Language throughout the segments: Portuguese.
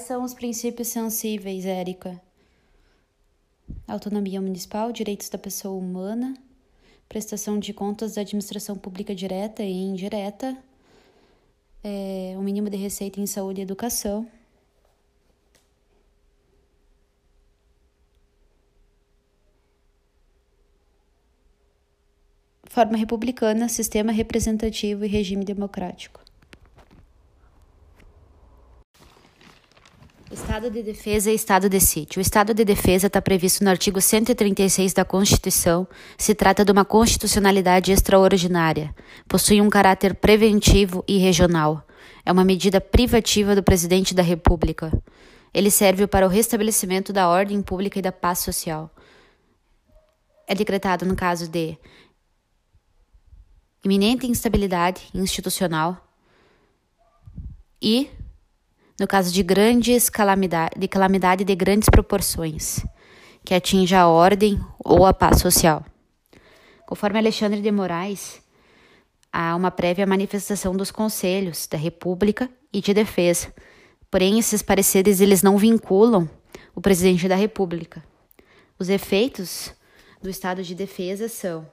são os princípios sensíveis, Érica? Autonomia municipal, direitos da pessoa humana, prestação de contas da administração pública direta e indireta, é, o mínimo de receita em saúde e educação. Forma republicana, sistema representativo e regime democrático. Estado de defesa e estado de sítio. O estado de defesa está previsto no artigo 136 da Constituição. Se trata de uma constitucionalidade extraordinária. Possui um caráter preventivo e regional. É uma medida privativa do presidente da República. Ele serve para o restabelecimento da ordem pública e da paz social. É decretado no caso de iminente instabilidade institucional e no caso de grandes calamidade, de calamidade de grandes proporções, que atinja a ordem ou a paz social. Conforme Alexandre de Moraes, há uma prévia manifestação dos conselhos da República e de Defesa. Porém, esses pareceres eles não vinculam o presidente da República. Os efeitos do estado de defesa são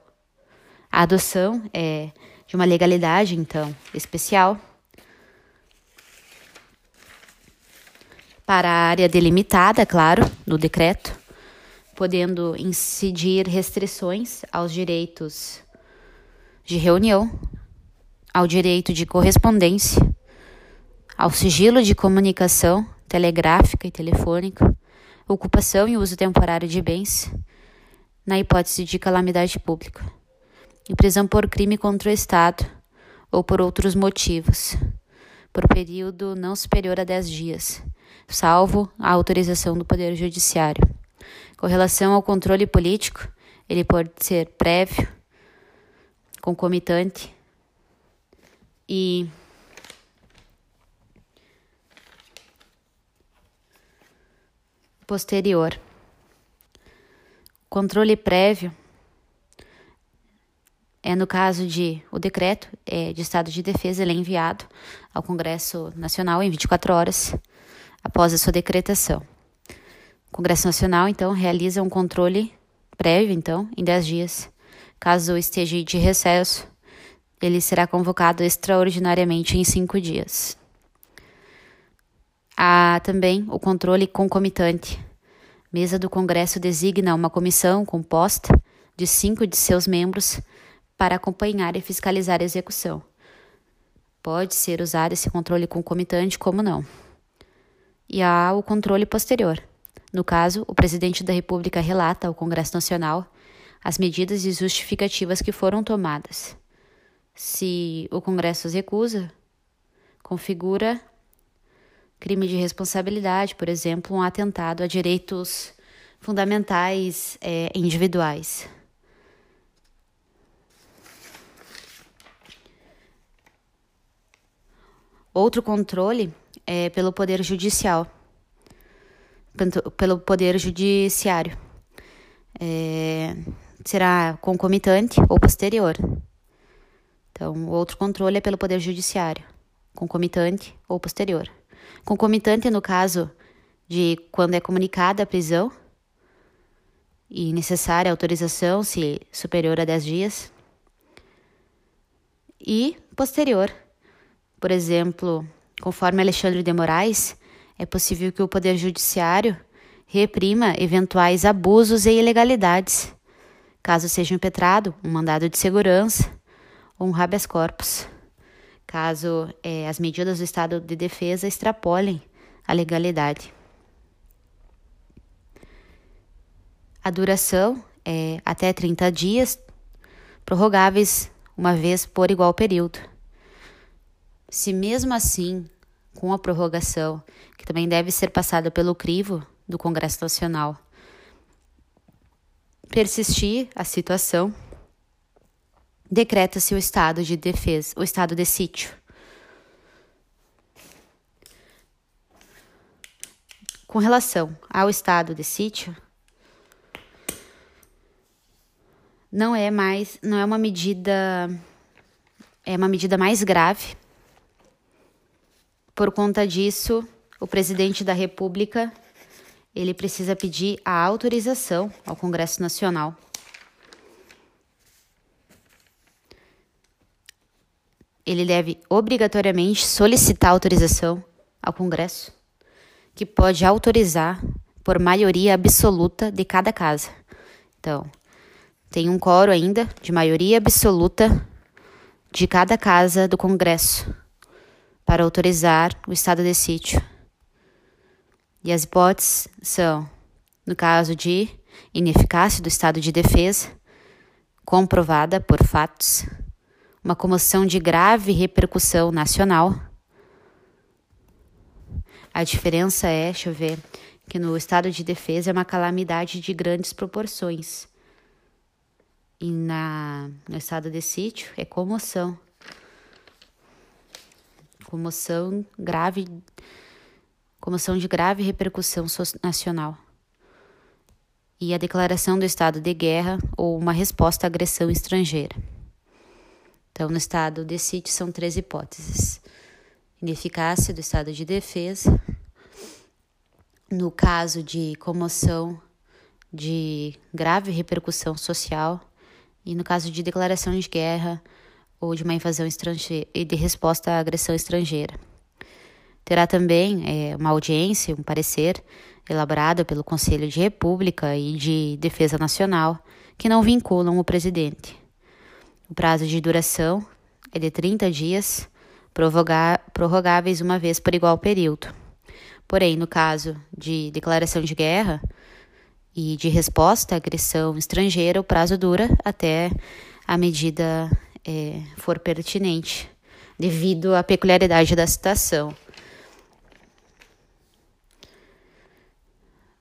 a adoção é de uma legalidade, então, especial para a área delimitada, claro, no decreto, podendo incidir restrições aos direitos de reunião, ao direito de correspondência, ao sigilo de comunicação telegráfica e telefônica, ocupação e uso temporário de bens, na hipótese de calamidade pública, e prisão por crime contra o Estado ou por outros motivos, por período não superior a 10 dias salvo a autorização do Poder Judiciário. Com relação ao controle político, ele pode ser prévio, concomitante e posterior. Controle prévio é no caso de o decreto é, de estado de defesa, ele é enviado ao Congresso Nacional em 24 horas após a sua decretação. O Congresso Nacional, então, realiza um controle prévio, então, em 10 dias. Caso esteja de recesso, ele será convocado extraordinariamente em cinco dias. Há também o controle concomitante. Mesa do Congresso designa uma comissão composta de cinco de seus membros para acompanhar e fiscalizar a execução. Pode ser usado esse controle concomitante como não e há o controle posterior. No caso, o presidente da República relata ao Congresso Nacional as medidas e justificativas que foram tomadas. Se o Congresso as recusa, configura crime de responsabilidade, por exemplo, um atentado a direitos fundamentais é, individuais. Outro controle é, pelo Poder Judicial, pelo Poder Judiciário. É, será concomitante ou posterior. Então, outro controle é pelo Poder Judiciário, concomitante ou posterior. Concomitante no caso de quando é comunicada a prisão e necessária autorização, se superior a 10 dias. E posterior, por exemplo, Conforme Alexandre de Moraes, é possível que o Poder Judiciário reprima eventuais abusos e ilegalidades, caso seja impetrado um mandado de segurança ou um habeas corpus, caso é, as medidas do Estado de Defesa extrapolem a legalidade. A duração é até 30 dias, prorrogáveis uma vez por igual período. Se mesmo assim, com a prorrogação, que também deve ser passada pelo crivo do Congresso Nacional, persistir a situação, decreta-se o estado de defesa, o estado de sítio. Com relação ao estado de sítio, não é mais, não é uma medida é uma medida mais grave por conta disso, o presidente da República ele precisa pedir a autorização ao Congresso Nacional. Ele deve obrigatoriamente solicitar autorização ao Congresso, que pode autorizar por maioria absoluta de cada casa. Então, tem um coro ainda de maioria absoluta de cada casa do Congresso para autorizar o estado de sítio. E as hipóteses são, no caso de ineficácia do estado de defesa, comprovada por fatos, uma comoção de grave repercussão nacional. A diferença é, deixa eu ver, que no estado de defesa é uma calamidade de grandes proporções. E na, no estado de sítio é comoção. Comoção grave comoção de grave repercussão nacional, e a declaração do estado de guerra ou uma resposta à agressão estrangeira. Então, no estado de sítio, são três hipóteses: ineficácia do estado de defesa, no caso de comoção de grave repercussão social, e no caso de declaração de guerra ou de uma invasão estrangeira e de resposta à agressão estrangeira. Terá também é, uma audiência, um parecer elaborado pelo Conselho de República e de Defesa Nacional, que não vinculam o presidente. O prazo de duração é de 30 dias, prorrogáveis uma vez por igual período. Porém, no caso de declaração de guerra e de resposta à agressão estrangeira, o prazo dura até a medida é, for pertinente, devido à peculiaridade da situação.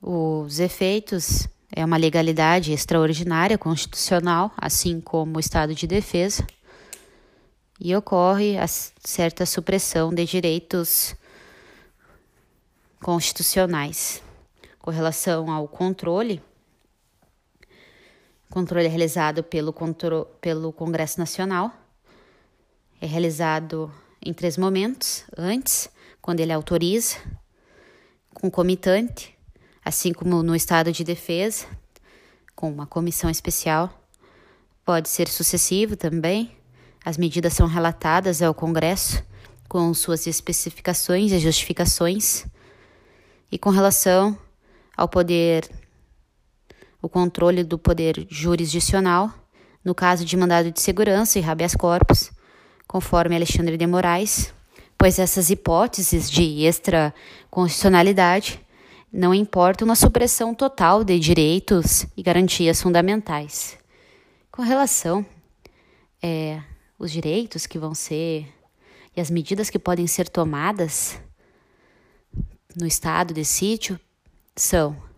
Os efeitos é uma legalidade extraordinária constitucional, assim como o estado de defesa, e ocorre a certa supressão de direitos constitucionais. Com relação ao controle, controle é realizado pelo, pelo Congresso Nacional, é realizado em três momentos: antes, quando ele autoriza, concomitante, assim como no estado de defesa, com uma comissão especial. Pode ser sucessivo também. As medidas são relatadas ao Congresso com suas especificações e justificações. E com relação ao poder, o controle do poder jurisdicional, no caso de mandado de segurança e habeas corpus, conforme Alexandre de Moraes, pois essas hipóteses de extraconstitucionalidade não importa uma supressão total de direitos e garantias fundamentais. Com relação é, os direitos que vão ser e as medidas que podem ser tomadas no estado de sítio são.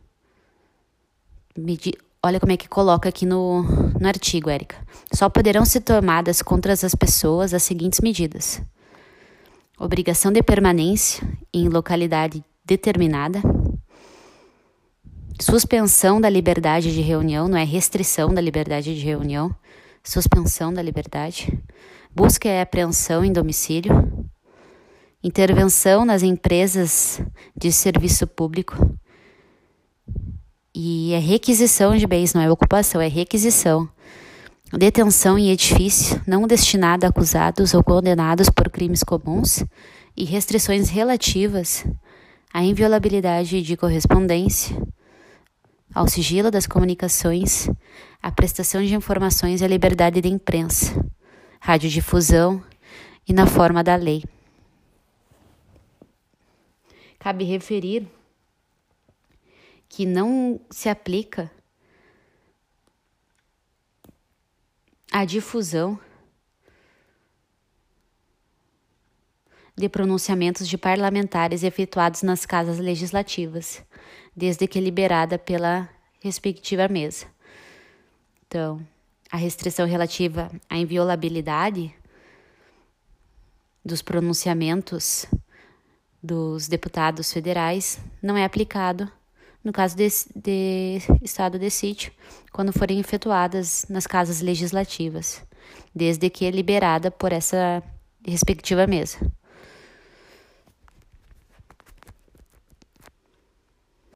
Olha como é que coloca aqui no, no artigo, Érica. Só poderão ser tomadas contra as pessoas as seguintes medidas: obrigação de permanência em localidade determinada. Suspensão da liberdade de reunião, não é restrição da liberdade de reunião, suspensão da liberdade, busca e apreensão em domicílio, intervenção nas empresas de serviço público e é requisição de bens, não é ocupação, é requisição. Detenção em edifício não destinado a acusados ou condenados por crimes comuns e restrições relativas à inviolabilidade de correspondência, ao sigilo das comunicações, à prestação de informações e à liberdade de imprensa, radiodifusão e na forma da lei. Cabe referir que não se aplica a difusão de pronunciamentos de parlamentares efetuados nas casas legislativas, desde que liberada pela respectiva mesa. Então, a restrição relativa à inviolabilidade dos pronunciamentos dos deputados federais não é aplicado no caso de, de estado de sítio, quando forem efetuadas nas casas legislativas, desde que liberada por essa respectiva mesa.